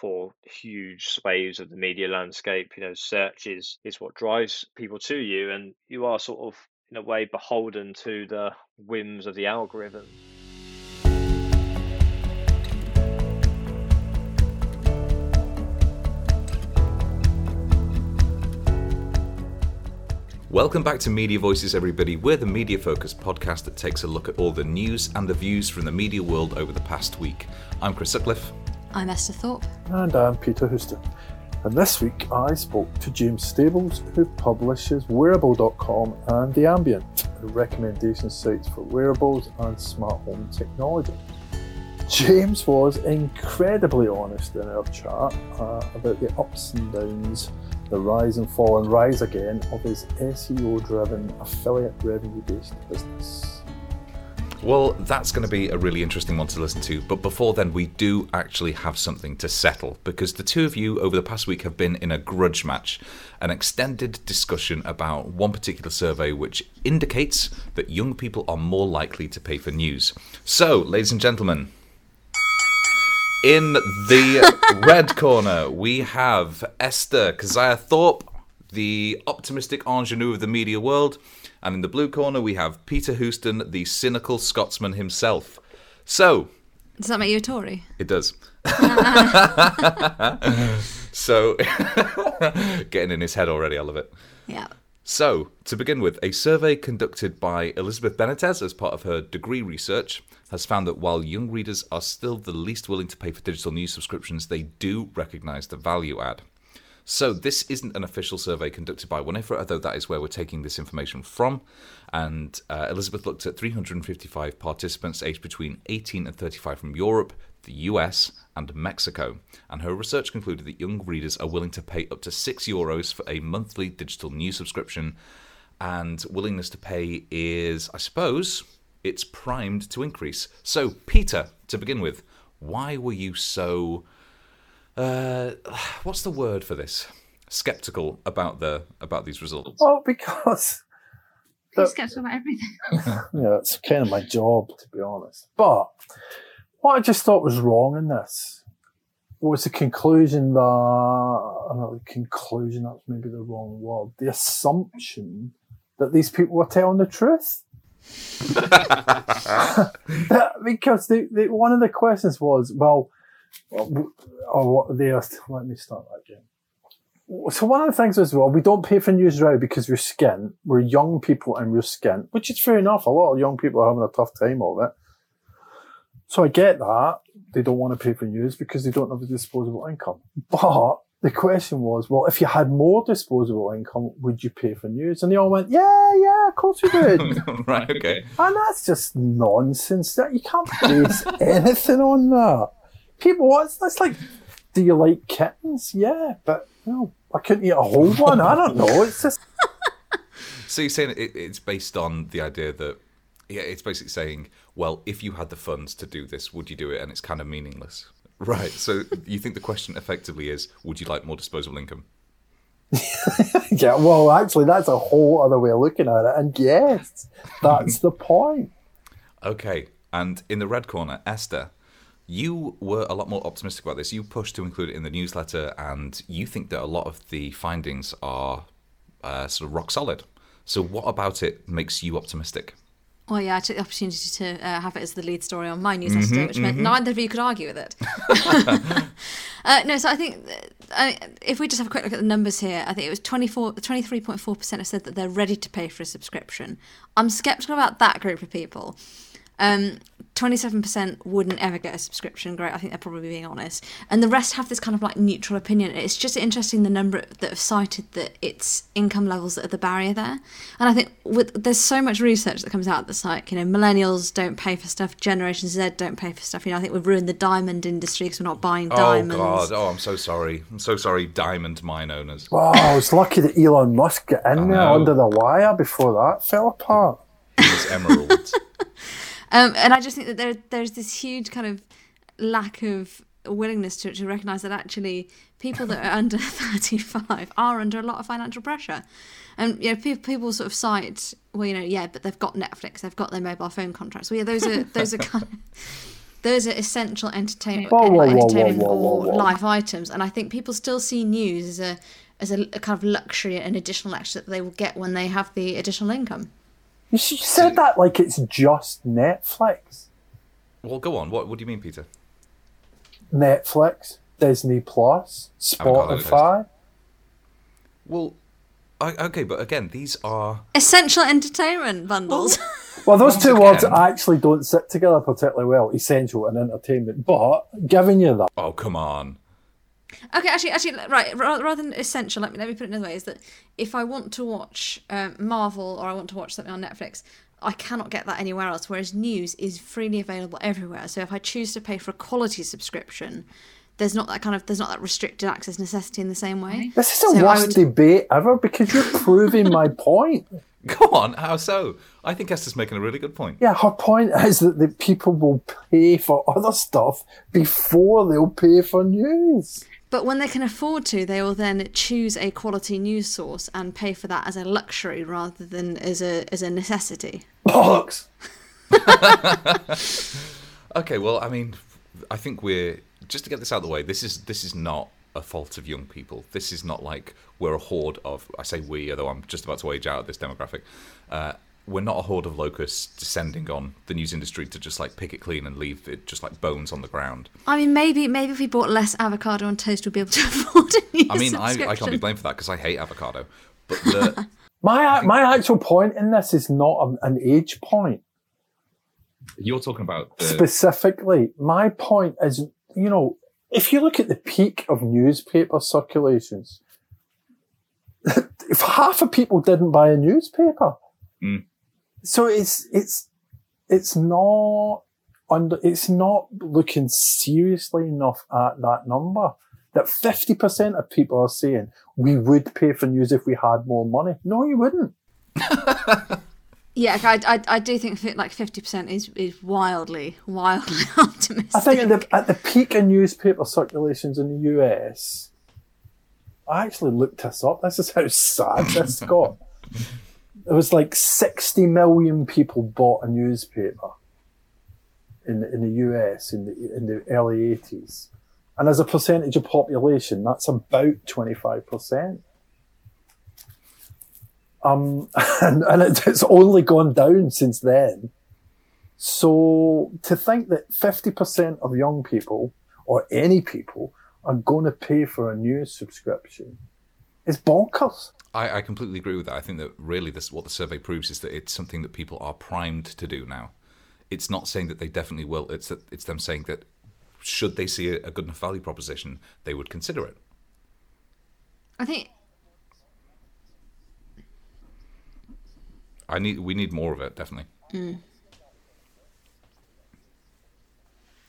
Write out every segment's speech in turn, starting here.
for huge swathes of the media landscape. You know, search is, is what drives people to you, and you are sort of, in a way, beholden to the whims of the algorithm. Welcome back to Media Voices, everybody. We're the media focused podcast that takes a look at all the news and the views from the media world over the past week. I'm Chris Sutcliffe. I'm Esther Thorpe. And I'm Peter Houston. And this week I spoke to James Stables, who publishes Wareable.com and The Ambient, recommendation sites for wearables and smart home technology. James was incredibly honest in our chat uh, about the ups and downs the rise and fall and rise again of his SEO driven affiliate revenue based business. Well, that's going to be a really interesting one to listen to. But before then, we do actually have something to settle because the two of you over the past week have been in a grudge match, an extended discussion about one particular survey which indicates that young people are more likely to pay for news. So, ladies and gentlemen, in the red corner, we have Esther Keziah Thorpe, the optimistic ingenue of the media world. And in the blue corner, we have Peter Houston, the cynical Scotsman himself. So. Does that make you a Tory? It does. so, getting in his head already, I love it. Yeah. So, to begin with, a survey conducted by Elizabeth Benitez as part of her degree research has found that while young readers are still the least willing to pay for digital news subscriptions, they do recognise the value add. So, this isn't an official survey conducted by Wonhithe, although that is where we're taking this information from. And uh, Elizabeth looked at 355 participants aged between 18 and 35 from Europe, the US, and Mexico. And her research concluded that young readers are willing to pay up to 6 euros for a monthly digital news subscription. And willingness to pay is, I suppose, it's primed to increase. So, Peter, to begin with, why were you so. Uh, what's the word for this? Skeptical about the about these results? Well, because You're skeptical about everything. yeah, it's kind of my job to be honest. But what I just thought was wrong in this was the conclusion that I don't know, the conclusion that's maybe the wrong word. The assumption that these people were telling the truth. because the, the, one of the questions was, well, Oh, what they asked, let me start that again. So one of the things was, well, we don't pay for news right because we're skint. We're young people and we're skint, which is fair enough. A lot of young people are having a tough time of it. So I get that. They don't want to pay for news because they don't have a disposable income. But the question was, well, if you had more disposable income, would you pay for news? And they all went, yeah, yeah, of course we would. right, okay. And that's just nonsense. That you can't base anything on that. People, what's that's like? Do you like kittens? Yeah, but no, I couldn't eat a whole one. I don't know. It's just. So you're saying it, it's based on the idea that, yeah, it's basically saying, well, if you had the funds to do this, would you do it? And it's kind of meaningless. Right. So you think the question effectively is, would you like more disposable income? yeah, well, actually, that's a whole other way of looking at it. And yes, that's the point. Okay. And in the red corner, Esther, you were a lot more optimistic about this. You pushed to include it in the newsletter, and you think that a lot of the findings are uh, sort of rock solid. So, what about it makes you optimistic? Well, yeah, I took the opportunity to uh, have it as the lead story on my newsletter, mm-hmm, which mm-hmm. meant neither of you could argue with it. uh, no, so I think uh, if we just have a quick look at the numbers here, I think it was 24, 23.4% have said that they're ready to pay for a subscription. I'm skeptical about that group of people. Um, 27% wouldn't ever get a subscription. Great, I think they're probably being honest. And the rest have this kind of like neutral opinion. It's just interesting the number that have cited that it's income levels that are the barrier there. And I think with there's so much research that comes out that's like, you know, millennials don't pay for stuff, Generation Z don't pay for stuff. You know, I think we've ruined the diamond industry because we're not buying diamonds. Oh, God. Oh, I'm so sorry. I'm so sorry, diamond mine owners. Wow, I was lucky that Elon Musk got in there under the wire before that fell apart. These emeralds. Um, and I just think that there, there's this huge kind of lack of willingness to, to recognize that actually people that are under 35 are under a lot of financial pressure. And you know, people, people sort of cite, well, you know, yeah, but they've got Netflix, they've got their mobile phone contracts. Well, yeah, those are those are kind of those are essential entertainment, Whoa, whoa, entertainment whoa, or life items, and I think people still see news as a as a, a kind of luxury and additional extra that they will get when they have the additional income. You said that like it's just Netflix. Well, go on. What What do you mean, Peter? Netflix, Disney Plus, Haven't got that list. Spotify. Well, I, okay, but again, these are Essential entertainment bundles. Well, those Once two words actually don't sit together particularly well. Essential and entertainment, but giving you that. oh come on. Okay, actually, actually, right. Rather than essential, let me let me put it another way: is that if I want to watch um, Marvel or I want to watch something on Netflix, I cannot get that anywhere else. Whereas news is freely available everywhere. So if I choose to pay for a quality subscription, there's not that kind of there's not that restricted access necessity in the same way. This is the So worst would- debate ever because you're proving my point. Go on. How so? I think Esther's making a really good point. Yeah, her point is that the people will pay for other stuff before they'll pay for news. But when they can afford to, they will then choose a quality news source and pay for that as a luxury rather than as a as a necessity. Bollocks. Okay, well, I mean, I think we're just to get this out of the way. This is this is not a fault of young people. This is not like we're a horde of. I say we, although I'm just about to age out of this demographic. Uh, we're not a horde of locusts descending on the news industry to just like pick it clean and leave it just like bones on the ground. I mean, maybe maybe if we bought less avocado on toast, we'd be able to afford a news I mean, I, I can't be blamed for that because I hate avocado. But the, My my actual point in this is not a- an age point. you're talking about the, specifically, my point is, you know, if you look at the peak of newspaper circulations, if half of people didn't buy a newspaper, Mm. So it's it's it's not under it's not looking seriously enough at that number. That fifty percent of people are saying we would pay for news if we had more money. No, you wouldn't. Yeah, I, I, I do think like fifty percent is is wildly wildly optimistic. I think at the, at the peak of newspaper circulations in the US, I actually looked this up. This is how sad this got. There was like 60 million people bought a newspaper in in the US in the, in the early 80s. And as a percentage of population, that's about 25%. Um, and, and it, it's only gone down since then. So to think that 50% of young people or any people are going to pay for a news subscription is bonkers. I, I completely agree with that. I think that really this what the survey proves is that it's something that people are primed to do now. It's not saying that they definitely will. It's that it's them saying that should they see a, a good enough value proposition, they would consider it. I think I need we need more of it definitely. Hmm.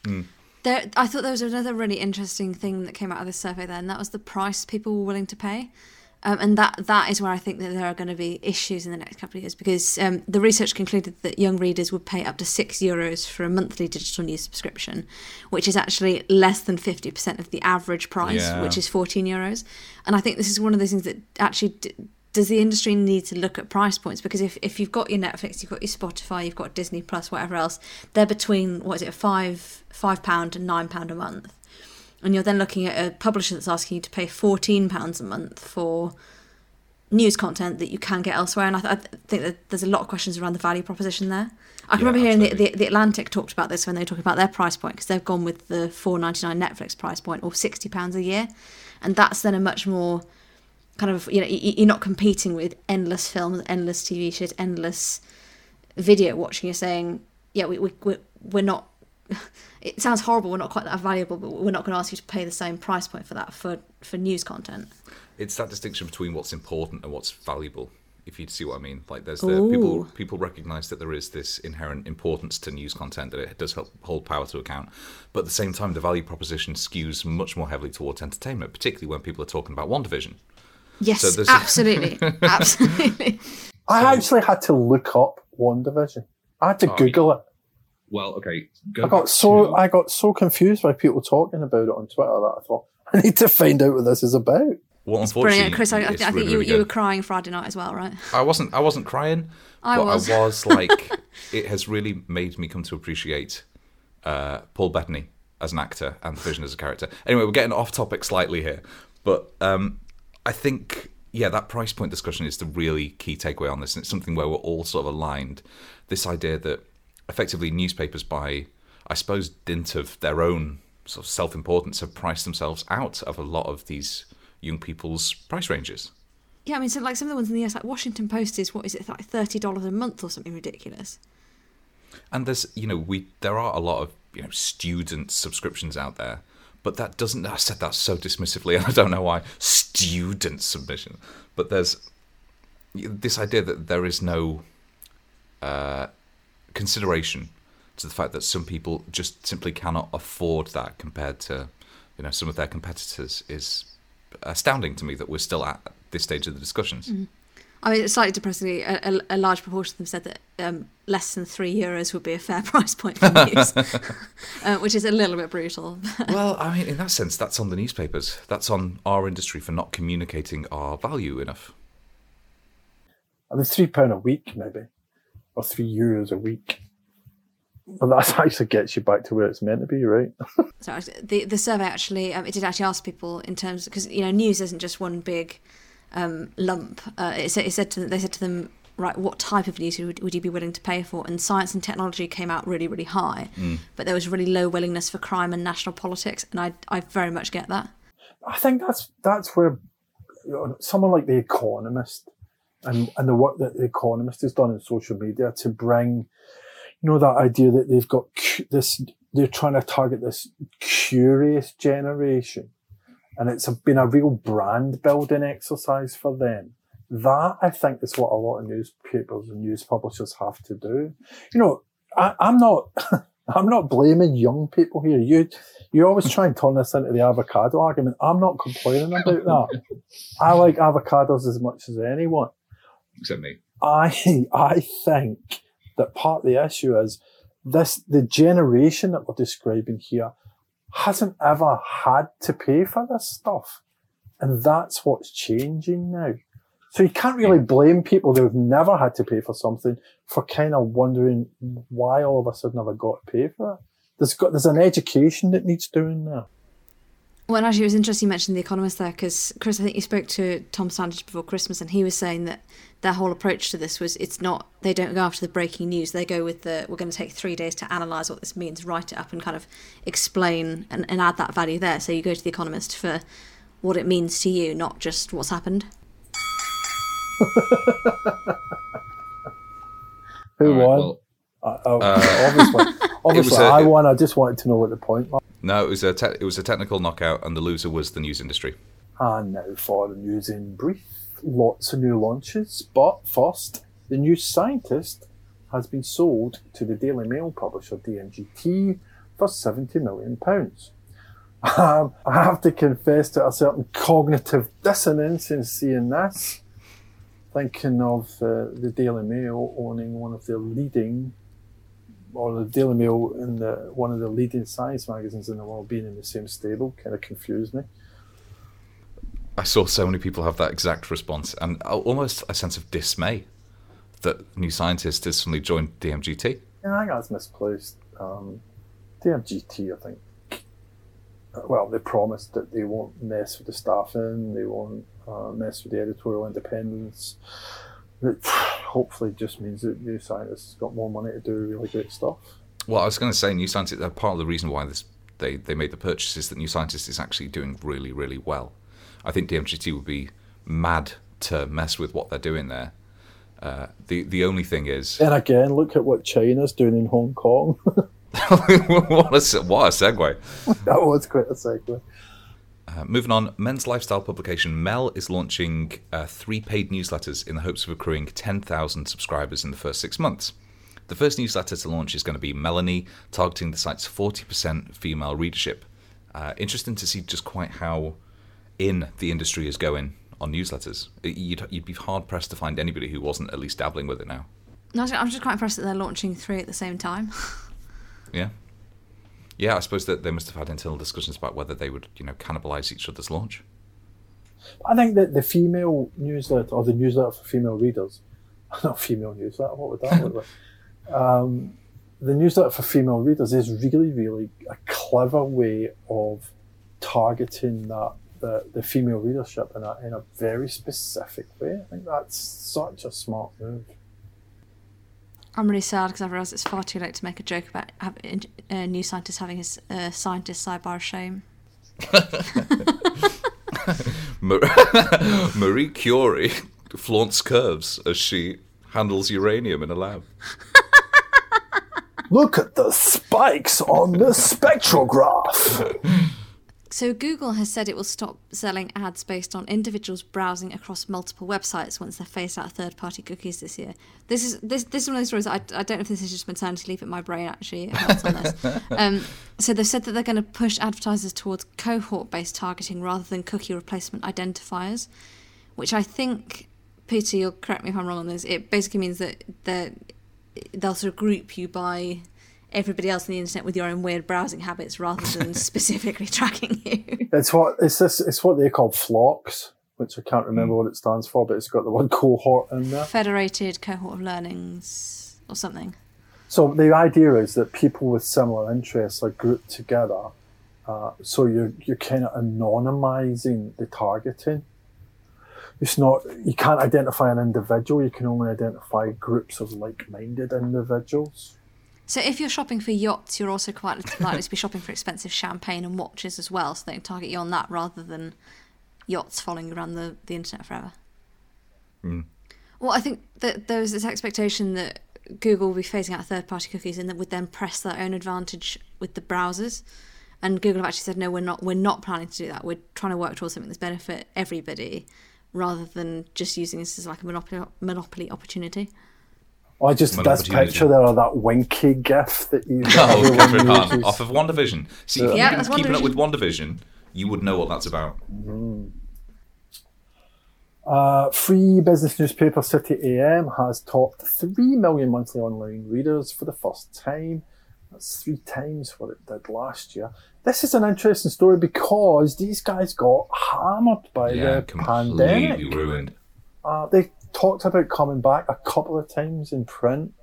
Hmm. there. I thought there was another really interesting thing that came out of this survey. Then that was the price people were willing to pay. Um, and that that is where I think that there are going to be issues in the next couple of years because um, the research concluded that young readers would pay up to six euros for a monthly digital news subscription, which is actually less than fifty percent of the average price, Yeah. which is fourteen euros. And I think this is one of those things that actually d- does the industry need to look at price points because if, if you've got your Netflix, you've got your Spotify, you've got Disney Plus, whatever else, they're between what is it, five five pound and nine pound a month and you're then looking at a publisher that's asking you to pay £14 a month for news content that you can get elsewhere. And I, th- I think that there's a lot of questions around the value proposition there. I can Yeah, remember hearing the, the, the Atlantic talked about this when they were talking about their price point because they've gone with the four ninety nine Netflix price point or £60 a year. And that's then a much more kind of, you know, you're not competing with endless films, endless TV shows, endless video watching. You're saying, yeah, we, we, we're, we're not it sounds horrible. We're not quite that valuable, but we're not going to ask you to pay the same price point for that for for news content. It's that distinction between what's important and what's valuable. If you see what I mean, like there's the people Ooh. people recognise that there is this inherent importance to news content that it does help hold power to account, but at the same time the value proposition skews much more heavily towards entertainment, particularly when people are talking about WandaVision. Yes, So absolutely, absolutely. I actually had to look up WandaVision. I had to Oh, Google it. Well, okay, go I got so I got so confused by people talking about it on Twitter that I thought I need to find out what this is about. well, unfortunately, Brilliant, Chris. I, I, it's think really, you, really you were crying Friday night as well, right? I wasn't. I wasn't crying. I but was. I was like, it has really made me come to appreciate uh, Paul Bettany as an actor and the Vision as a character. Anyway, we're getting off topic slightly here, but um, I think yeah, that price point discussion is the really key takeaway on this, and it's something where we're all sort of aligned. This idea that effectively newspapers, by I suppose dint of their own sort of self-importance, have priced themselves out of a lot of these young people's price ranges. Yeah, I mean, so like some of the ones in the US, like Washington Post is what is it, like thirty dollars a month or something ridiculous. And there's, you know, we there are a lot of you know student subscriptions out there, but that doesn't. I said that so dismissively, and I don't know why. Student submission, but there's this idea that there is no uh, consideration to the fact that some people just simply cannot afford that compared to you know some of their competitors is astounding to me that we're still at this stage of the discussions. Mm. I mean, it's slightly depressingly, a, a, a, large proportion of them said that um, less than three euros would be a fair price point for news, uh, which is a little bit brutal. well, I mean, in that sense, that's on the newspapers. That's on our industry for not communicating our value enough. I mean, three pound a week, maybe, or three euros a week. Well, that actually gets you back to where it's meant to be, right? so the the survey actually um, it did actually ask people in terms because you know news isn't just one big um, lump. Uh, it, said, it said to they said to them right what type of news would, would you be willing to pay for and science and technology came out really really high mm. but there was really low willingness for crime and national politics and I I very much get that. I think that's that's where you know, someone like the Economist and and the work that the Economist has done in social media to bring you know, that idea that they've got this, they're trying to target this curious generation. And it's a, been a real brand building exercise for them. That, I think, is what a lot of newspapers and news publishers have to do. You know, I, I'm not, I'm not blaming young people here. You, you always try and turn this into the avocado argument. I'm not complaining about that. I like avocados as much as anyone. Except me. I, I think that part of the issue is this, the generation that we're describing here hasn't ever had to pay for this stuff. And that's what's changing now. So you can't really blame people who've never had to pay for something for kind of wondering why all of a sudden have I got to pay for it. There's got, there's an education that needs doing there. Well, actually, it was interesting you mentioned The Economist there because, Chris, I think you spoke to Tom Standage before Christmas and he was saying that their whole approach to this was it's not, they don't go after the breaking news. They go with the, we're going to take three days to analyse what this means, write it up and kind of explain and, and add that value there. So you go to The Economist for what it means to you, not just what's happened. Who right, won? Well, uh, oh, uh, obviously, obviously, a, I won. I just wanted to know what the point was. No, it was a te- it was a technical knockout, and the loser was the news industry. And now for the news in brief, lots of new launches. But first, the New Scientist has been sold to the Daily Mail publisher DMGT for seventy million pounds. Um, I have to confess to a certain cognitive dissonance in seeing this. Thinking of uh, the Daily Mail owning one of the leading or the Daily Mail and the, one of the leading science magazines in the world being in the same stable kind of confused me. I saw so many people have that exact response and almost a sense of dismay that New Scientist has suddenly joined DMGT. Yeah, I think that's misplaced. Um, DMGT, I think, well, they promised that they won't mess with the staffing, they won't uh, mess with the editorial independence hopefully just means that new scientists got more money to do really great stuff. Well, I was going to say, new scientists. Uh, part of the reason why this they they made the purchase is that new scientists is actually doing really really well. I think DMGT would be mad to mess with what they're doing there. Uh, the the only thing is, and again, look at what China's doing in Hong Kong. what a what a segue! that was quite a segue. Uh, moving on, men's lifestyle publication Mel is launching uh, three paid newsletters in the hopes of accruing 10,000 subscribers in the first six months. The first newsletter to launch is going to be Melanie, targeting the site's 40% female readership. Uh, interesting to see just quite how in the industry is going on newsletters. You'd, you'd be hard pressed to find anybody who wasn't at least dabbling with it now. No, I'm just quite impressed that they're launching three at the same time. yeah yeah, I suppose that they must have had internal discussions about whether they would, you know, cannibalize each other's launch. I think that the female newsletter or the newsletter for female readers, not female newsletter, what would that look like? Um, the newsletter for female readers is really, really a clever way of targeting that the, the female readership in a, in a very specific way. I think that's such a smart move. I'm really sad because I realise it's far too late to make a joke about having, uh, new scientists having his uh, scientist sidebar of shame. Marie Curie flaunts curves as she handles uranium in a lab. Look at the spikes on the spectrograph. So Google has said it will stop selling ads based on individuals browsing across multiple websites once they phase out third-party cookies this year. This is this this is one of those stories. I, I don't know if this is just maternity leave, but my brain actually on this. Um, so they've said that they're going to push advertisers towards cohort-based targeting rather than cookie replacement identifiers, which I think, Peter, you'll correct me if I'm wrong on this. It basically means that they they'll sort of group you by everybody else on the internet with your own weird browsing habits rather than specifically tracking you. It's what it's this. It's what they call flocks, which I can't remember what it stands for, but it's got the word cohort in there. Federated cohort of learnings or something. So the idea is that people with similar interests are grouped together. Uh, so you're you're kind of anonymizing the targeting. It's not you can't identify an individual. You can only identify groups of like-minded individuals. So if you're shopping for yachts, you're also quite likely to be shopping for expensive champagne and watches as well. So they can target you on that rather than yachts following around the, the internet forever. Mm. Well, I think that there was this expectation that Google will be phasing out third-party cookies and that would then press their own advantage with the browsers. And Google have actually said, no, we're not. We're not planning to do that. We're trying to work towards something that's benefit everybody, rather than just using this as like a monopoly monopoly opportunity. I just Well, this picture there of that winky gif that you. that Oh, Kathryn Hahn off of WandaVision. See, if Yeah, you've that's been keeping up WandaVision. with WandaVision, you would know what that's about. Uh, free business newspaper City AM has topped 3 million monthly online readers for the first time. That's three times what it did last year. This is an interesting story because these guys got hammered by Yeah, the completely pandemic. ruined. Uh, they talked about coming back a couple of times in print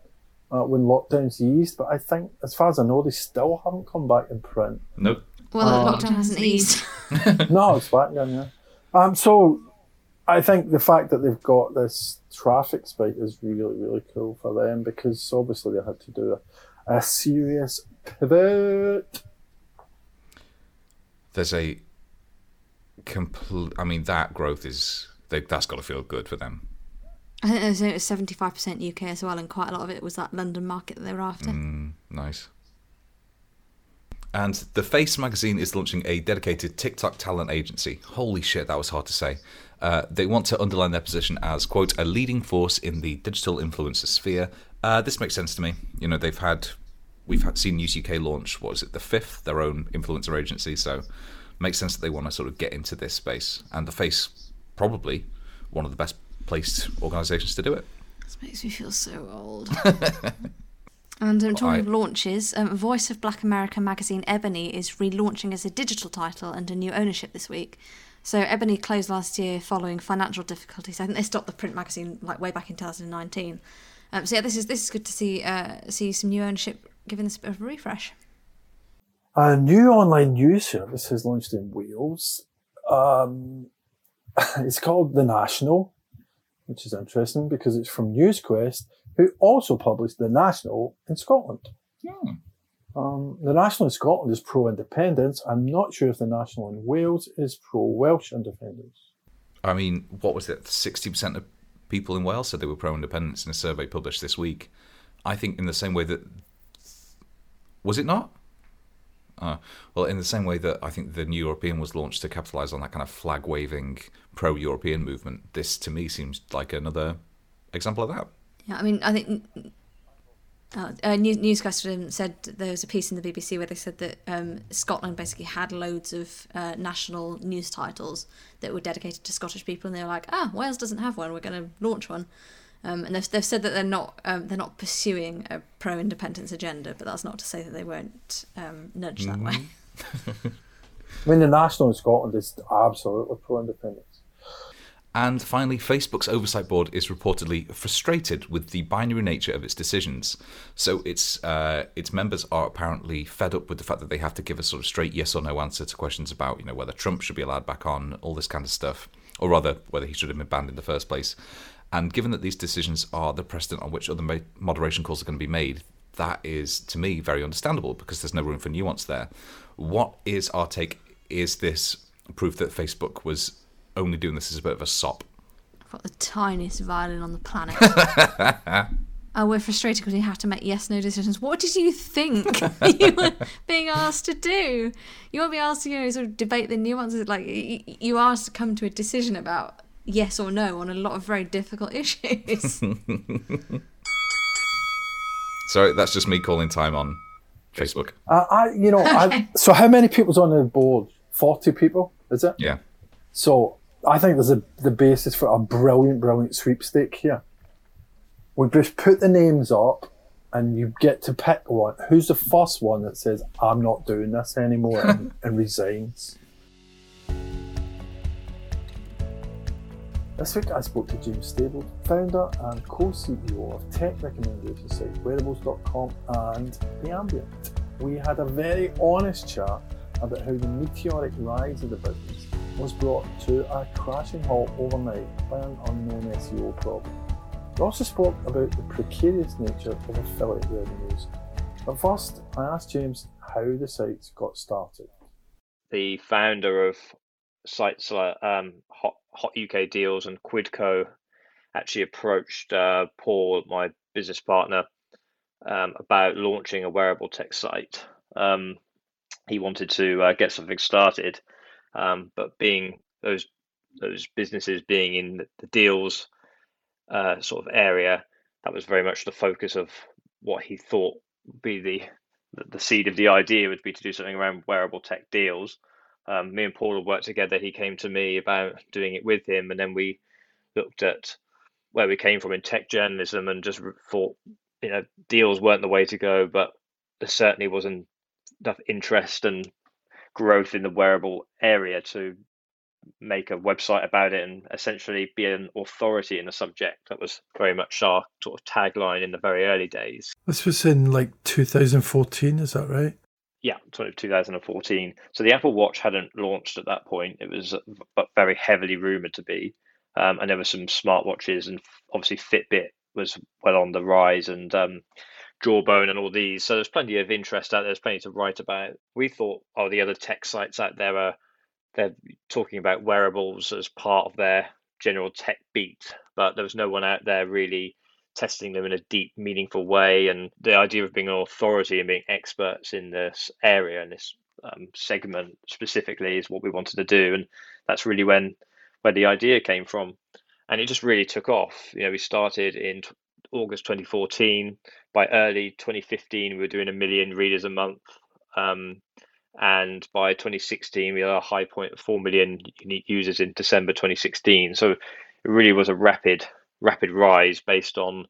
uh, when lockdowns eased, but I think, as far as I know, they still haven't come back in print. Nope. Well, Oh. lockdown hasn't eased. no, it's back again, yeah. Um, so I think the fact that they've got this traffic spike is really, really cool for them because obviously they had to do a, a serious pivot. There's a complete. I mean, that growth is. They, that's got to feel good for them. I think it was seventy-five percent UK as well, and quite a lot of it was that London market that they were after. Mm, nice. And The Face magazine is launching a dedicated TikTok talent agency. Holy shit, that was hard to say. Uh, they want to underline their position as, quote, a leading force in the digital influencer sphere. Uh, this makes sense to me. You know, they've had, we've had, seen News UK launch, what is it, the fifth, their own influencer agency. So makes sense that they want to sort of get into this space. And The Face, probably one of the best placed organisations to do it. This makes me feel so old. and um, talking I- of launches, um, Voice of Black America magazine Ebony is relaunching as a digital title under new ownership this week. So Ebony closed last year following financial difficulties. I think they stopped the print magazine like way back in 2019. Um, so yeah, this is this is good to see uh, see some new ownership giving this a bit of a refresh. A new online news service has launched in Wales. Um, it's called The National, which is interesting because it's from NewsQuest, who also published The National in Scotland. Um, the National in Scotland is pro independence. I'm not sure if the National in Wales is pro Welsh independence. I mean, what was it? 60% of people in Wales said they were pro independence in a survey published this week. I think, in the same way that. Was it not? Uh, well, in the same way that I think the New European was launched to capitalise on that kind of flag waving pro European movement, this to me seems like another example of that. Yeah, I mean, I think uh, uh, News- Newsquest um, said there was a piece in the BBC where they said that um, Scotland basically had loads of uh, national news titles that were dedicated to Scottish people, and they were like, "Ah, Wales doesn't have one. We're going to launch one." Um, and they've, they've said that they're not um, they're not pursuing a pro-independence agenda, but that's not to say that they won't um, nudge that way. I mean, the National in Scotland is absolutely pro independence. And finally, Facebook's oversight board is reportedly frustrated with the binary nature of its decisions. So its uh, its members are apparently fed up with the fact that they have to give a sort of straight yes or no answer to questions about you know whether Trump should be allowed back on, all this kind of stuff, or rather whether he should have been banned in the first place. And given that these decisions are the precedent on which other moderation calls are going to be made, that is to me very understandable because there's no room for nuance there. What is our take? Is this proof that Facebook was only doing this as a bit of a sop. I've got the tiniest violin on the planet. oh, we're frustrated because we have to make yes no decisions. What did you think you were being asked to do? You won't be asked to you know, sort of debate the nuances. Like, you asked to come to a decision about yes or no on a lot of very difficult issues. Sorry, that's just me calling time on Facebook. Uh, I, you know, I, so how many people's on the board? Forty people, is it? Yeah. So I think there's a, the basis for a brilliant, brilliant sweepstake here. We just put the names up and you get to pick one. Who's the first one that says, I'm not doing this anymore and, and resigns? This week I spoke to James Stable, founder and co-CEO of tech recommendation site wearables.com and The Ambient. We had a very honest chat about how the meteoric rise of the business was brought to a crashing halt overnight by an unknown SEO problem. We also spoke about the precarious nature of affiliate revenues. But first, I asked James how the sites got started. The founder of sites like um, Hot, Hot UK Deals and Quidco actually approached uh, Paul, my business partner, um, about launching a wearable tech site. Um, he wanted to uh, get something started, um, but being those those businesses being in the deals uh, sort of area, that was very much the focus of what he thought would be the the seed of the idea would be to do something around wearable tech deals. Um, me and Paul had worked together. He came to me about doing it with him, and then we looked at where we came from in tech journalism and just thought, you know, deals weren't the way to go, but there certainly wasn't enough interest and growth in the wearable area to make a website about it and essentially be an authority in the subject. That was very much our sort of tagline in the very early days. This was in like 2014, is that right? Yeah, 2014. So the Apple Watch hadn't launched at that point. It was but very heavily rumored to be. Um, and there were some smartwatches, and obviously Fitbit was well on the rise, and um, Jawbone and all these. So there's plenty of interest out there. There's plenty to write about. We thought, oh, the other tech sites out there are they're talking about wearables as part of their general tech beat, but there was no one out there really testing them in a deep, meaningful way. And the idea of being an authority and being experts in this area and this um, segment specifically is what we wanted to do, and that's really when where the idea came from. And it just really took off. You know, we started in August 2014. By early 2015, we were doing a million readers a month. Um, and by 2016, we had a high point of 4 million unique users in December 2016. So it really was a rapid, rapid rise based on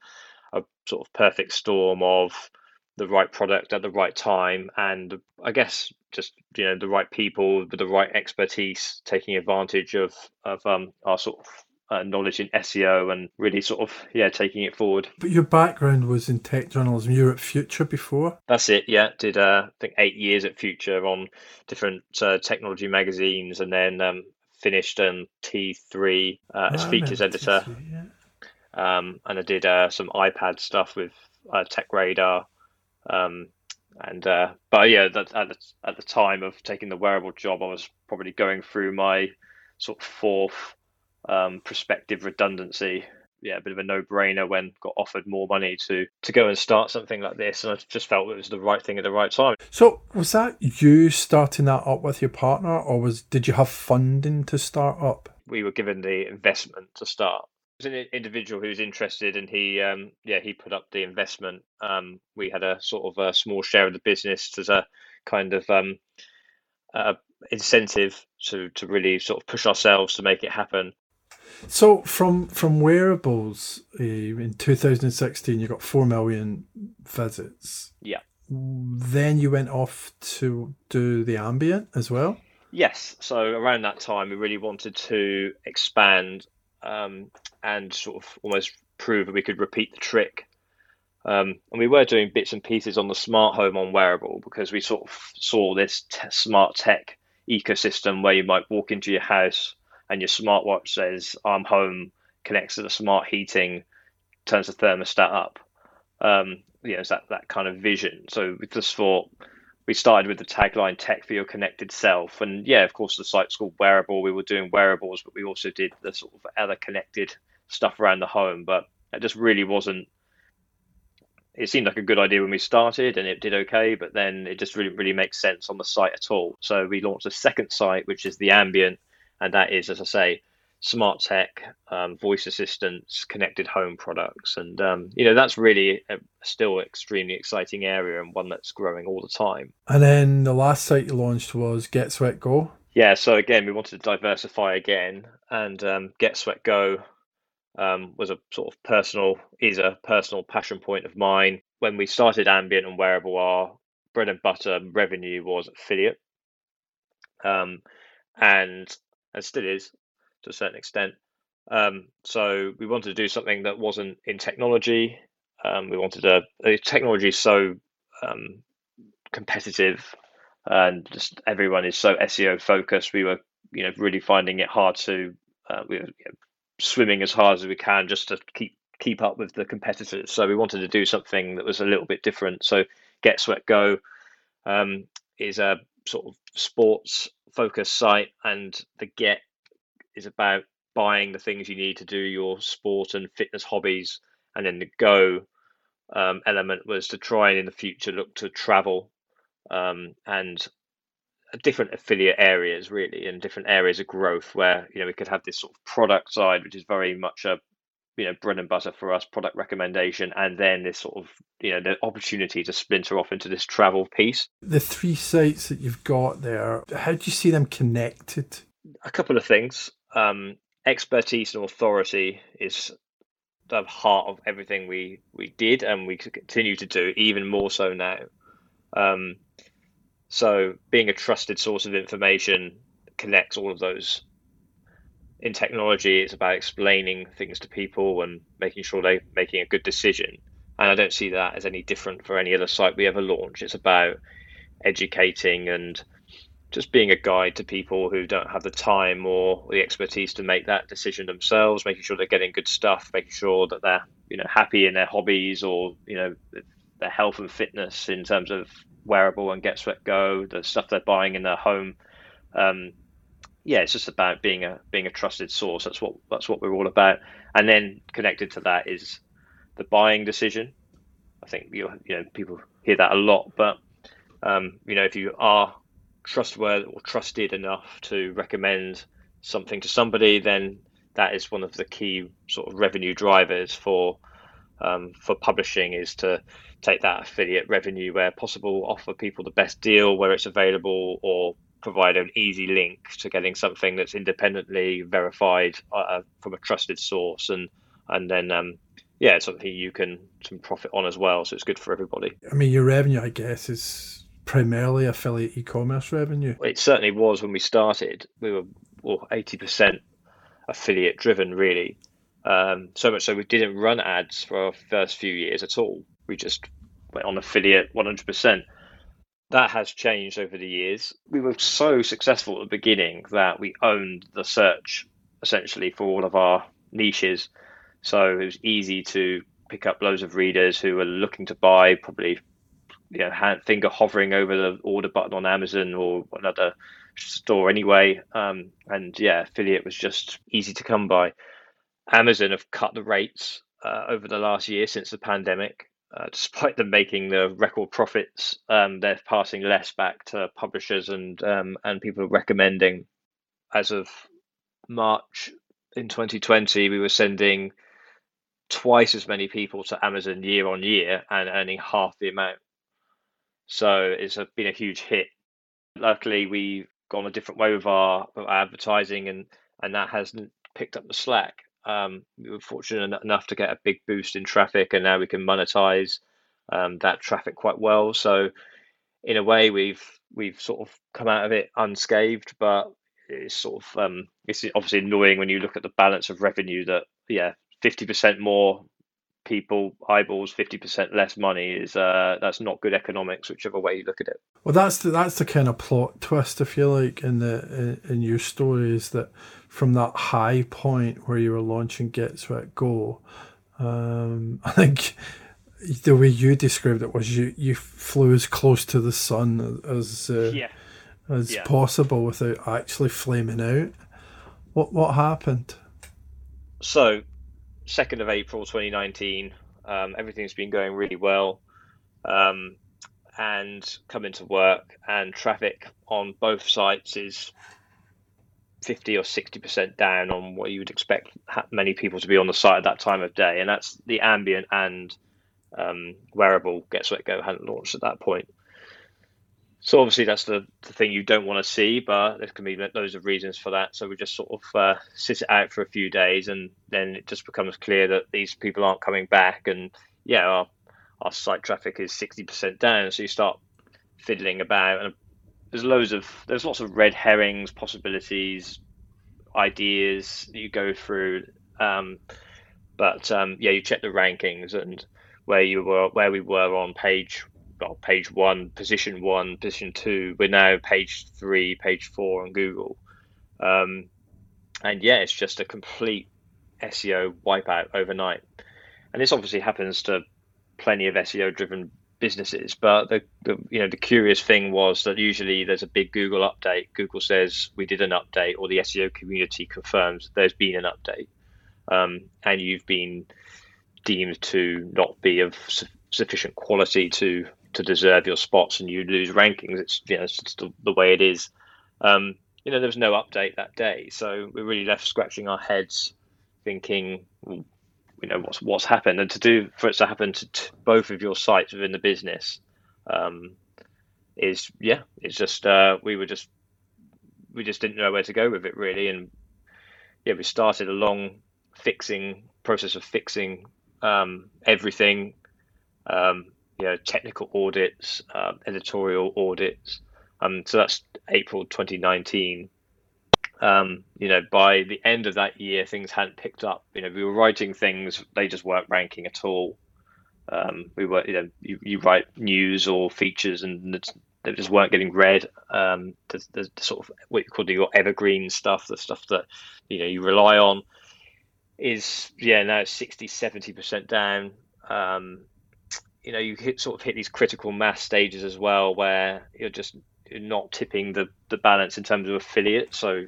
a sort of perfect storm of the right product at the right time and i guess just you know the right people with the right expertise taking advantage of of um, our sort of uh, knowledge in SEO and really sort of yeah taking it forward. But your background was in tech journalism. You were at Future before. That's it. Yeah, did uh, I think eight years at Future on different uh, technology magazines, and then um, finished um, T3 uh, as oh, features editor. T3, yeah. Um, and I did uh, some iPad stuff with uh, Tech Radar. Um, and uh, but yeah, that, at the, at the time of taking the wearable job, I was probably going through my sort of fourth um, prospective redundancy. Yeah, a bit of a no-brainer when got offered more money to to go and start something like this, and I just felt it was the right thing at the right time. So, was that you starting that up with your partner, or was did you have funding to start up? We were given the investment to start. Was an individual who was interested, and he, um, yeah, he put up the investment. Um, we had a sort of a small share of the business as a kind of um, uh, incentive to to really sort of push ourselves to make it happen. So from from wearables uh, in 2016, you got four million visits. Yeah. Then you went off to do the ambient as well. Yes. So around that time, we really wanted to expand um, and sort of almost prove that we could repeat the trick. Um, and we were doing bits and pieces on the smart home on wearable because we sort of saw this t- smart tech ecosystem where you might walk into your house and your smartwatch says, I'm home, connects to the smart heating, turns the thermostat up. Um, you know, it's that, that kind of vision. So we just thought we started with the tagline tech for your connected self. And yeah, of course, the site's called Wareable. We were doing wearables, but we also did the sort of other connected stuff around the home. But it just really wasn't it seemed like a good idea when we started and it did okay, but then it just really really makes sense on the site at all. So we launched a second site, which is the Ambient, and that is, as I say, smart tech, um, voice assistants, connected home products, and um, you know that's really a, still extremely exciting area and one that's growing all the time. And then the last site you launched was Get Sweat Go. Yeah, so again, we wanted to diversify again, and um, Get Sweat Go um, was a sort of personal is a personal passion point of mine. When we started Ambient and Wareable, our bread and butter revenue was affiliate, um, and and still is to a certain extent. Um, so we wanted to do something that wasn't in technology. Um, we wanted a, a technology so um, competitive and just everyone is so SEO focused. We were, you know, really finding it hard to. Uh, we were you know, swimming as hard as we can just to keep keep up with the competitors. So we wanted to do something that was a little bit different. So Get Sweat Go um, is a sort of sports focused site, and the Get is about buying the things you need to do your sport and fitness hobbies, and then the Go um, element was to try and in the future look to travel um, and different affiliate areas really and different areas of growth where you know we could have this sort of product side which is very much a you know bread and butter for us product recommendation and then this sort of you know the opportunity to splinter off into this travel piece. The three sites that you've got there how do you see them connected? A couple of things um, expertise and authority is the heart of everything we we did and we continue to do even more so now um, so being a trusted source of information connects all of those. In technology, it's about explaining things to people and making sure they're making a good decision. And I don't see that as any different for any other site we ever launch. It's about educating and just being a guide to people who don't have the time or the expertise to make that decision themselves, making sure they're getting good stuff, making sure that they're you know happy in their hobbies or you know their health and fitness in terms of wearable and Get Sweat Go, the stuff they're buying in their home. Um, yeah, it's just about being a being a trusted source. That's what that's what we're all about. And then connected to that is the buying decision. I think you you know people hear that a lot, but um, you know if you are trustworthy or trusted enough to recommend something to somebody, then that is one of the key sort of revenue drivers for um, for publishing is to take that affiliate revenue where possible, offer people the best deal where it's available, or provide an easy link to getting something that's independently verified uh, from a trusted source, and and then um, yeah, it's something you can some profit on as well. So it's good for everybody. I mean, your revenue, I guess, is primarily affiliate e-commerce revenue. It certainly was when we started. We were well, eighty percent affiliate driven, really. Um, so much so we didn't run ads for our first few years at all. We just went on affiliate 100%. That has changed over the years. We were so successful at the beginning that we owned the search essentially for all of our niches. So it was easy to pick up loads of readers who were looking to buy, probably you know, hand, finger hovering over the order button on Amazon or another store anyway. Um, and yeah, affiliate was just easy to come by. Amazon have cut the rates uh, over the last year since the pandemic. Uh, despite them making the record profits, um, they're passing less back to publishers and um, and people recommending. As of March in 2020, we were sending twice as many people to Amazon year on year and earning half the amount. So it's a, been a huge hit. Luckily, we've gone a different way with our, our advertising, and and that hasn't picked up the slack um, we were fortunate enough to get a big boost in traffic, and now we can monetize um, that traffic quite well. So, in a way, we've we've sort of come out of it unscathed, but it's sort of um, it's obviously annoying when you look at the balance of revenue that yeah, fifty percent more people eyeballs, fifty percent less money is uh, that's not good economics, whichever way you look at it. Well, that's the, that's the kind of plot twist, if you like, in the in, in your story is that from that high point where you were launching Get Sweat Go, um, I think the way you described it was you you flew as close to the sun as uh, yeah. as Yeah. possible without actually flaming out. What what happened? So, second of April, twenty nineteen. Um, everything's been going really well, um, and come into work, and traffic on both sites is fifty or sixty percent down on what you would expect many people to be on the site at that time of day, and that's the ambient and um, Wareable Get Sweat Go hadn't launched at that point. So obviously that's the, the thing you don't want to see, but there can be loads of reasons for that. So we just sort of uh, sit it out for a few days, and then it just becomes clear that these people aren't coming back, and yeah, our our site traffic is sixty percent down. So you start fiddling about, and there's loads of there's lots of red herrings, possibilities, ideas you go through. Um, but um, yeah, you check the rankings and where you were, where we were on page well, page one, position one, position two. We're now page three, page four on Google. Um, and yeah, it's just a complete SEO wipeout overnight. And this obviously happens to plenty of SEO driven businesses. But the, the you know the curious thing was that usually there's a big Google update. Google says we did an update, or the SEO community confirms there's been an update, um, and you've been deemed to not be of su- sufficient quality to to deserve your spots and you lose rankings. It's you know it's just the, way it is. Um, you know there was no update that day, so we really left scratching our heads, thinking, you know what's what's happened, and to do for it to happen to, to both of your sites within the business, um, is yeah, it's just uh, we were just we just didn't know where to go with it really, and yeah, we started a long fixing process of fixing um, everything. Um, you know, technical audits, um, editorial audits. Um, so that's April 2019. Um, you know, by the end of that year, things hadn't picked up. You know, we were writing things; they just weren't ranking at all. Um, we were, you know, you, you write news or features, and they just weren't getting read. Um, the, the, the sort of what you call your evergreen stuff, the stuff that you know you rely on, is yeah now 60, 70 percent down. Um, you know you hit sort of hit these critical mass stages as well where you're just you're not tipping the the balance in terms of affiliate. So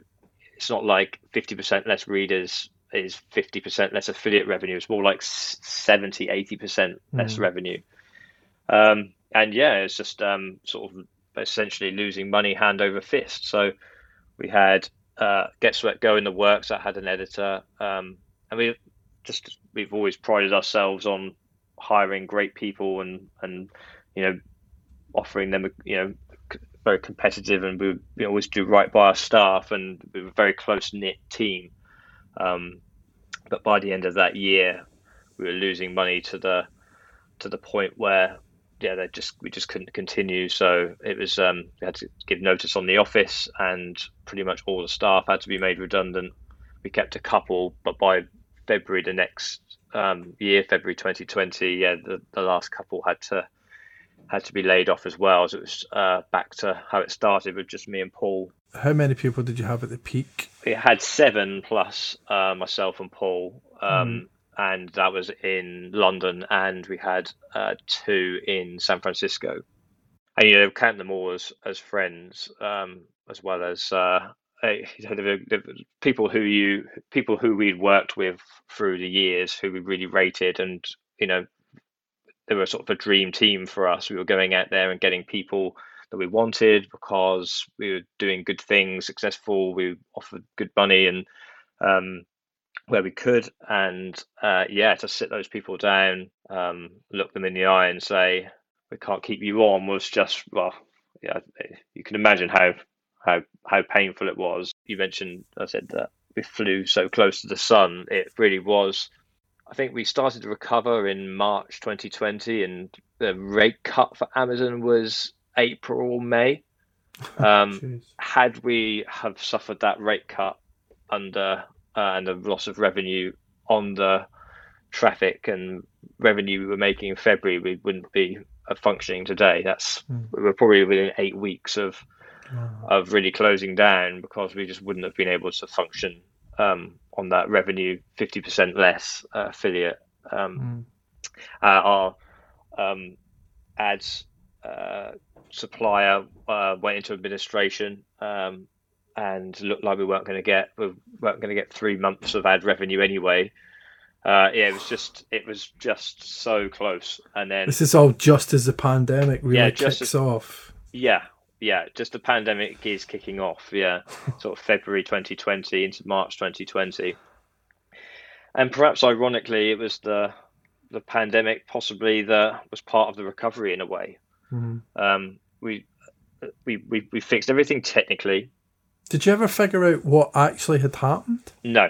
it's not like 50% less readers is 50% less affiliate revenue. It's more like 70 80% less Mm. revenue. Um, and yeah it's just um, sort of essentially losing money hand over fist. So we had uh, get sweat go in the works. That had an editor. Um, and we just we've always prided ourselves on hiring great people and and you know offering them you know very competitive and we, we always do right by our staff and we were a very close knit team. Um, but by the end of that year we were losing money to the to the point where yeah they just we just couldn't continue. So it was um we had to give notice on the office and pretty much all the staff had to be made redundant. We kept a couple but by february the next um, year, February 2020, yeah, the, the last couple had to had to be laid off as well. So it was uh, back to how it started with just me and Paul. How many people did you have at the peak? It had seven plus uh, myself and Paul, um, and that was in London, and we had uh, two in San Francisco. And you know, count them all as as friends, um, as well as uh, know, the, the people who you people who we'd worked with through the years who we really rated and you know they were sort of a dream team for us. We were going out there and getting people that we wanted because we were doing good things successful. We offered good money and um, where we could. And uh, yeah to sit those people down um, look them in the eye and say we can't keep you on was just well yeah you can imagine how how how painful it was. You mentioned, I said that we flew so close to the sun. It really was. I think we started to recover in March 2020, and the rate cut for Amazon was April or May. Um, had we have suffered that rate cut under uh, and the loss of revenue on the traffic and revenue we were making in February, we wouldn't be uh, functioning today. That's Mm. we were probably within eight weeks of. Of really closing down because we just wouldn't have been able to function um, on that revenue, fifty percent less uh, affiliate. Um, Mm. uh, our um, ads uh, supplier uh, went into administration um, and looked like we weren't going to get we weren't going to get three months of ad revenue anyway. Uh, yeah, it was just it was just so close, and then This is all just as the pandemic really Yeah, kicks as- off. yeah, yeah, just the pandemic is kicking off. Yeah, sort of February 2020 into March 2020, and perhaps ironically, it was the the pandemic possibly that was part of the recovery in a way. Mhm. Um, we, we we we fixed everything technically. Did you ever figure out what actually had happened? No,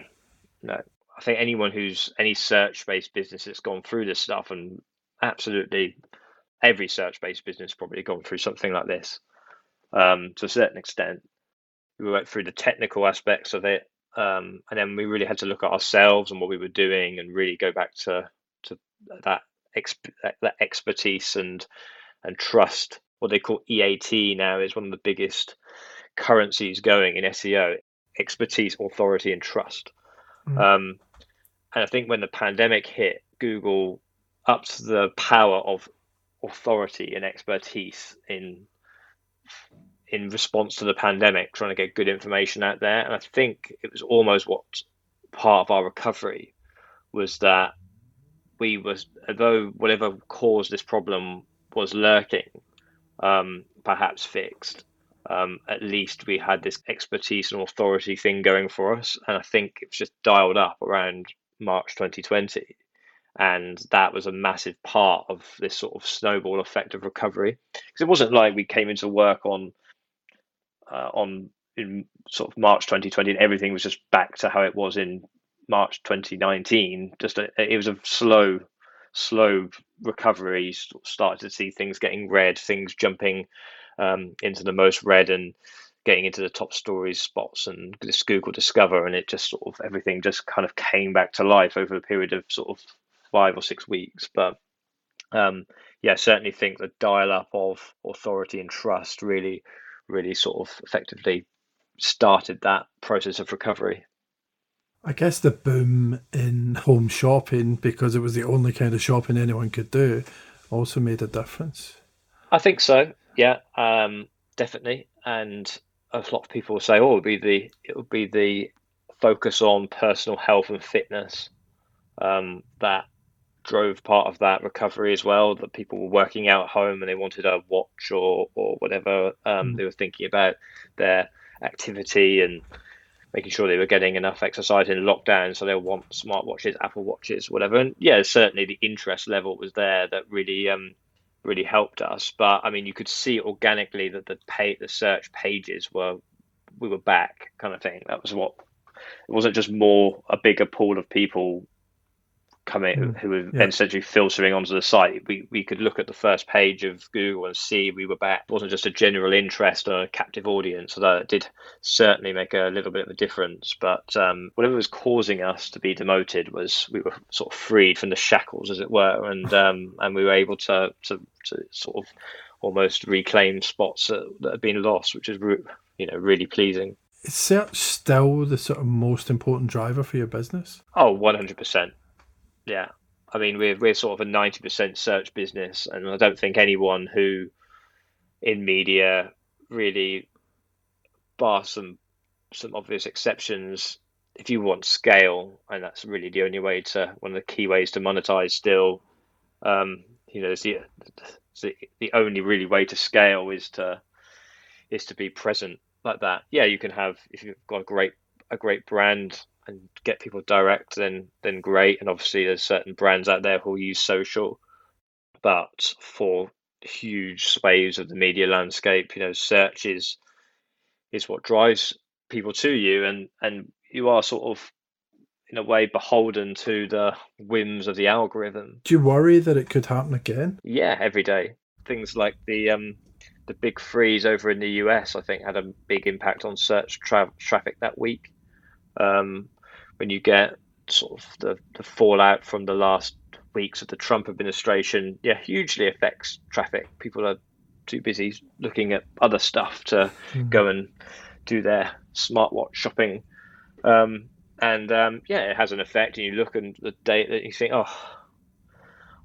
no. I think anyone who's any search based business that's gone through this stuff, and absolutely every search based business probably gone through something like this um, to a certain extent. We went through the technical aspects of it, um, and then we really had to look at ourselves and what we were doing, and really go back to to that exp- that expertise and and trust. What they call EAT now is one of the biggest currencies going in SEO: expertise, authority, and trust. Mm. Um, and I think when the pandemic hit, Google upped the power of authority and expertise in in response to the pandemic, trying to get good information out there. And I think it was almost what part of our recovery was that we was although whatever caused this problem was lurking, um, perhaps fixed. Um, at least we had this expertise and authority thing going for us, and I think it was just dialed up around March 2020, and that was a massive part of this sort of snowball effect of recovery. Because it wasn't like we came into work on uh, on in sort of March 2020 and everything was just back to how it was in March 2019. Just a, it was a slow, slow recovery. You started to see things getting read, things jumping um, into the most read, and getting into the top stories spots and this Google Discover, and it just sort of everything just kind of came back to life over a period of sort of five or six weeks. But um, yeah, I certainly think the dial up of authority and trust really, really sort of effectively started that process of recovery. I guess the boom in home shopping, because it was the only kind of shopping anyone could do, also made a difference. I think so. Yeah, um, definitely. And a lot of people say, "Oh, it would be the it would be the focus on personal health and fitness um, that drove part of that recovery as well. That people were working out at home and they wanted a watch or or whatever. Um, Mm. They were thinking about their activity and making sure they were getting enough exercise in lockdown. So they'll want smartwatches, Apple watches, whatever. And yeah, certainly the interest level was there that really um, really helped us. But I mean, you could see organically that the pay the search pages were we were back, kind of thing. That was what it wasn't just more a bigger pool of people coming Mm, who were yeah. essentially filtering onto the site. We we could look at the first page of Google and see we were back. It wasn't just a general interest or a captive audience, although it did certainly make a little bit of a difference. But um, whatever was causing us to be demoted was we were sort of freed from the shackles, as it were, and um, and we were able to, to to sort of almost reclaim spots that, that had been lost, which is you know really pleasing. Is search still the sort of most important driver for your business? Oh, 100%. Yeah. I mean, we're, we're sort of a 90% search business, and I don't think anyone who in media really, bar some, some obvious exceptions, if you want scale, and that's really the only way to, one of the key ways to monetize still, um, you know, it's the, the, the only really way to scale is to, is to be present like that. Yeah, you can have, if you've got a great, a great brand and get people direct, then then great. And obviously, there's certain brands out there who use social, but for huge swathes of the media landscape, you know, search is is what drives people to you, and and you are sort of in a way beholden to the whims of the algorithm. Do you worry that it could happen again? Yeah, every day things like the um the big freeze over in the US, I think, had a big impact on search tra- traffic that week. Um, when you get sort of the, the fallout from the last weeks of the Trump administration, yeah, hugely affects traffic. People are too busy looking at other stuff to mm. go and do their smartwatch shopping. Um, and um, yeah, it has an effect. And you look at the data and you think, oh,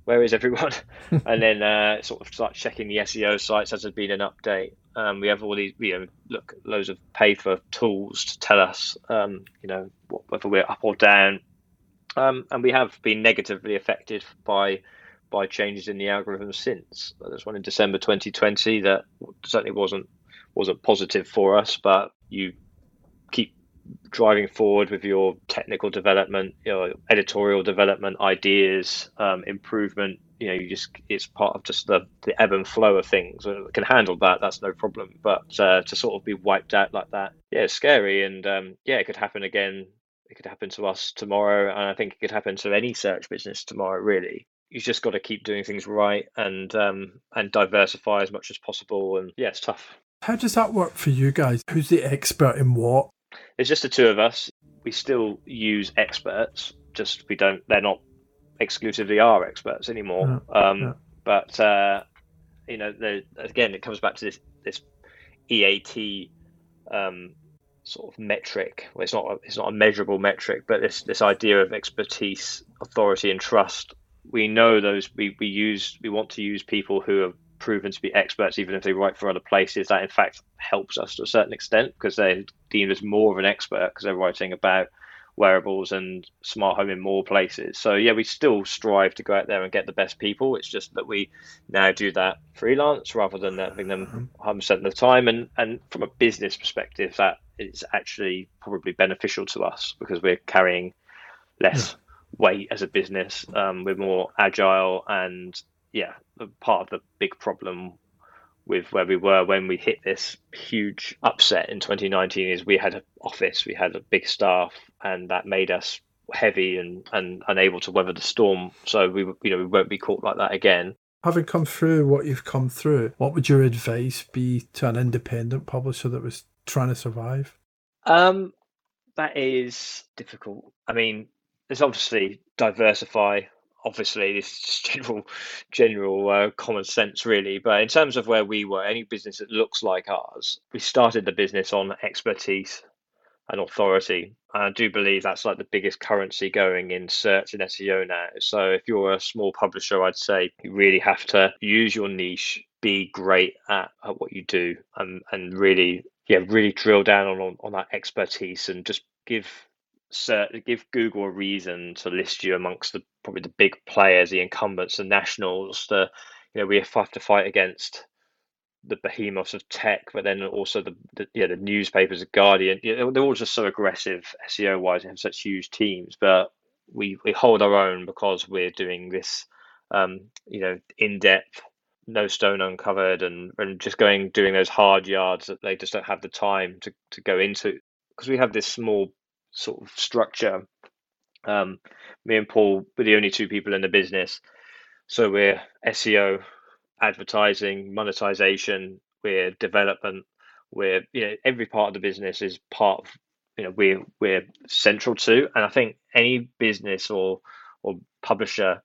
where is everyone? and then uh, sort of start checking the SEO sites as there's been an update. Um, we have all these, you know, look, loads of pay for tools to tell us, um, you know, whether we're up or down. Um, and we have been negatively affected by by changes in the algorithm since. There's one in December 2020 that certainly wasn't wasn't positive for us, but you keep driving forward with your technical development, your editorial development, ideas, um, improvement. You know, you just it's part of just the, the ebb and flow of things. We can handle that. That's no problem. But uh, to sort of be wiped out like that, yeah, it's scary. And um, yeah, it could happen again. It could happen to us tomorrow, and I think it could happen to any search business tomorrow. Really, you've just got to keep doing things right and um, and diversify as much as possible. And yeah, it's tough. How does that work for you guys? Who's the expert in what? It's just the two of us. We still use experts, just we don't. They're not exclusively our experts anymore. Um. But uh, you know, again, it comes back to this this EAT um, sort of metric. Well, it's not a, it's not a measurable metric, but this this idea of expertise, authority, and trust. We know those. We we use. We want to use people who have proven to be experts, even if they write for other places. That in fact helps us to a certain extent because they're deemed as more of an expert because they're writing about wearables and smart home in more places. So yeah, we still strive to go out there and get the best people. It's just that we now do that freelance rather than having them 100% mm-hmm. of the time. And and from a business perspective, that is actually probably beneficial to us because we're carrying less yeah. weight as a business. Um, we're more agile and yeah, part of the big problem with where we were when we hit this huge upset in 2019 is we had an office, we had a big staff, and that made us heavy and, and unable to weather the storm. So we you know we won't be caught like that again. Having come through what you've come through, what would your advice be to an independent publisher that was trying to survive? Um, that is difficult. I mean, there's obviously diversify obviously this is general general uh, common sense really. But in terms of where we were any business that looks like ours we started the business on expertise and authority. And i do believe that's like the biggest currency going in search and seo now. So if you're a small publisher i'd say you really have to use your niche be great at, at what you do and and really yeah really drill down on on that expertise and just give give Google a reason to list you amongst the probably the big players, the incumbents, the nationals. The you know we have to fight against the behemoths of tech, but then also the, the yeah the newspapers, the Guardian. You know, they're all just so aggressive SEO wise. They have such huge teams, but we we hold our own because we're doing this um, you know in depth no stone uncovered and, and just going doing those hard yards that they just don't have the time to, to go into because we have this small sort of structure. Um, me and Paul were the only two people in the business, so we're SEO, advertising, monetization, we're development, we're you know every part of the business is part of you know we're we're central to, and I think any business or or publisher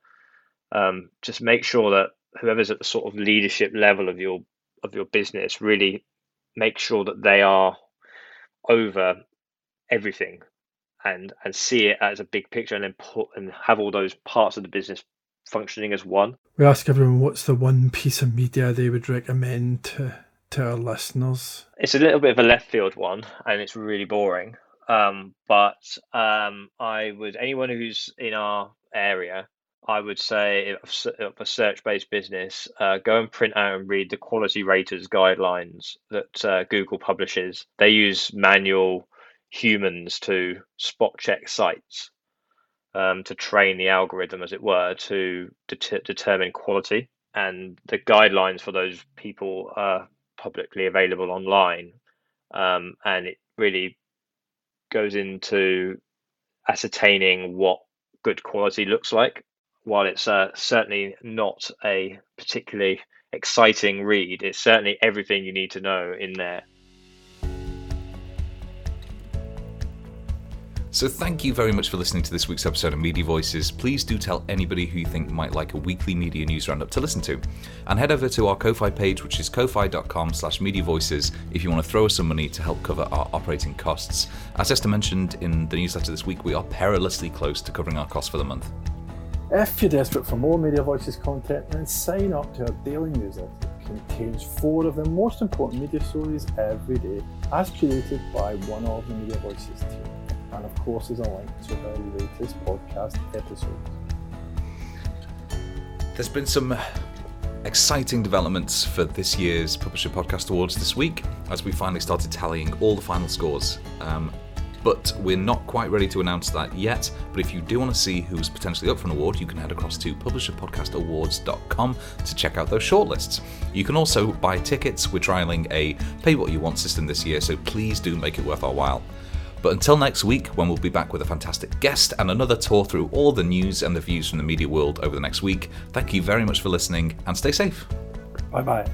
um, just make sure that whoever's at the sort of leadership level of your of your business really make sure that they are over everything and and see it as a big picture and then put and have all those parts of the business functioning as one. We ask everyone what's the one piece of media they would recommend to to our listeners. It's a little bit of a left field one, and it's really boring. Um, but um, I would anyone who's in our area, I would say a search based business, uh, go and print out and read the quality raters guidelines that uh, Google publishes. They use manual humans to spot check sites um, to train the algorithm, as it were, to det- determine quality. And the guidelines for those people are publicly available online. Um, and it really goes into ascertaining what good quality looks like. While it's uh, certainly not a particularly exciting read. It's certainly everything you need to know in there. So, thank you very much for listening to this week's episode of Media Voices. Please do tell anybody who you think might like a weekly media news roundup to listen to. And head over to our Ko-Fi page, which is ko-fi.com slash media voices, if you want to throw us some money to help cover our operating costs. As Esther mentioned in the newsletter this week, we are perilously close to covering our costs for the month. If you're desperate for more Media Voices content, then sign up to our daily newsletter. It contains four of the most important media stories every day, as created by one of the Media Voices team and of course is a link to our latest podcast episodes. There's been some exciting developments for this year's Publisher Podcast Awards this week as we finally started tallying all the final scores. Um, but we're not quite ready to announce that yet. But if you do want to see who's potentially up for an award, you can head across to publisherpodcastawards.com to check out those shortlists. You can also buy tickets. We're trialing a pay what you want system this year, so please do make it worth our while. But until next week, when we'll be back with a fantastic guest and another tour through all the news and the views from the media world over the next week, thank you very much for listening and stay safe. Bye bye.